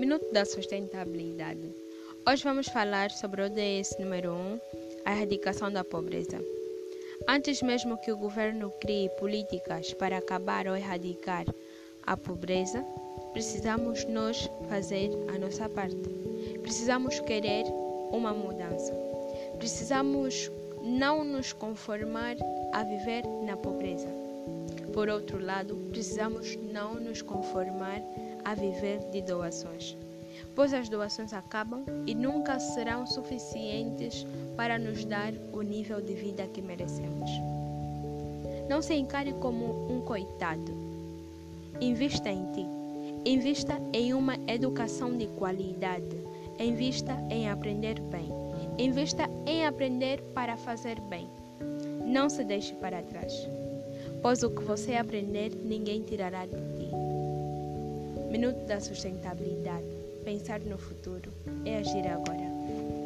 Minuto da Sustentabilidade. Hoje vamos falar sobre o ODS número 1, a erradicação da pobreza. Antes mesmo que o governo crie políticas para acabar ou erradicar a pobreza, precisamos nós fazer a nossa parte. Precisamos querer uma mudança. Precisamos não nos conformar a viver na pobreza. Por outro lado, precisamos não nos conformar a viver de doações, pois as doações acabam e nunca serão suficientes para nos dar o nível de vida que merecemos. Não se encare como um coitado. Invista em ti. Invista em uma educação de qualidade. Invista em aprender bem. Invista em aprender para fazer bem. Não se deixe para trás, pois o que você aprender ninguém tirará de ti. Minuto da sustentabilidade. Pensar no futuro é agir agora.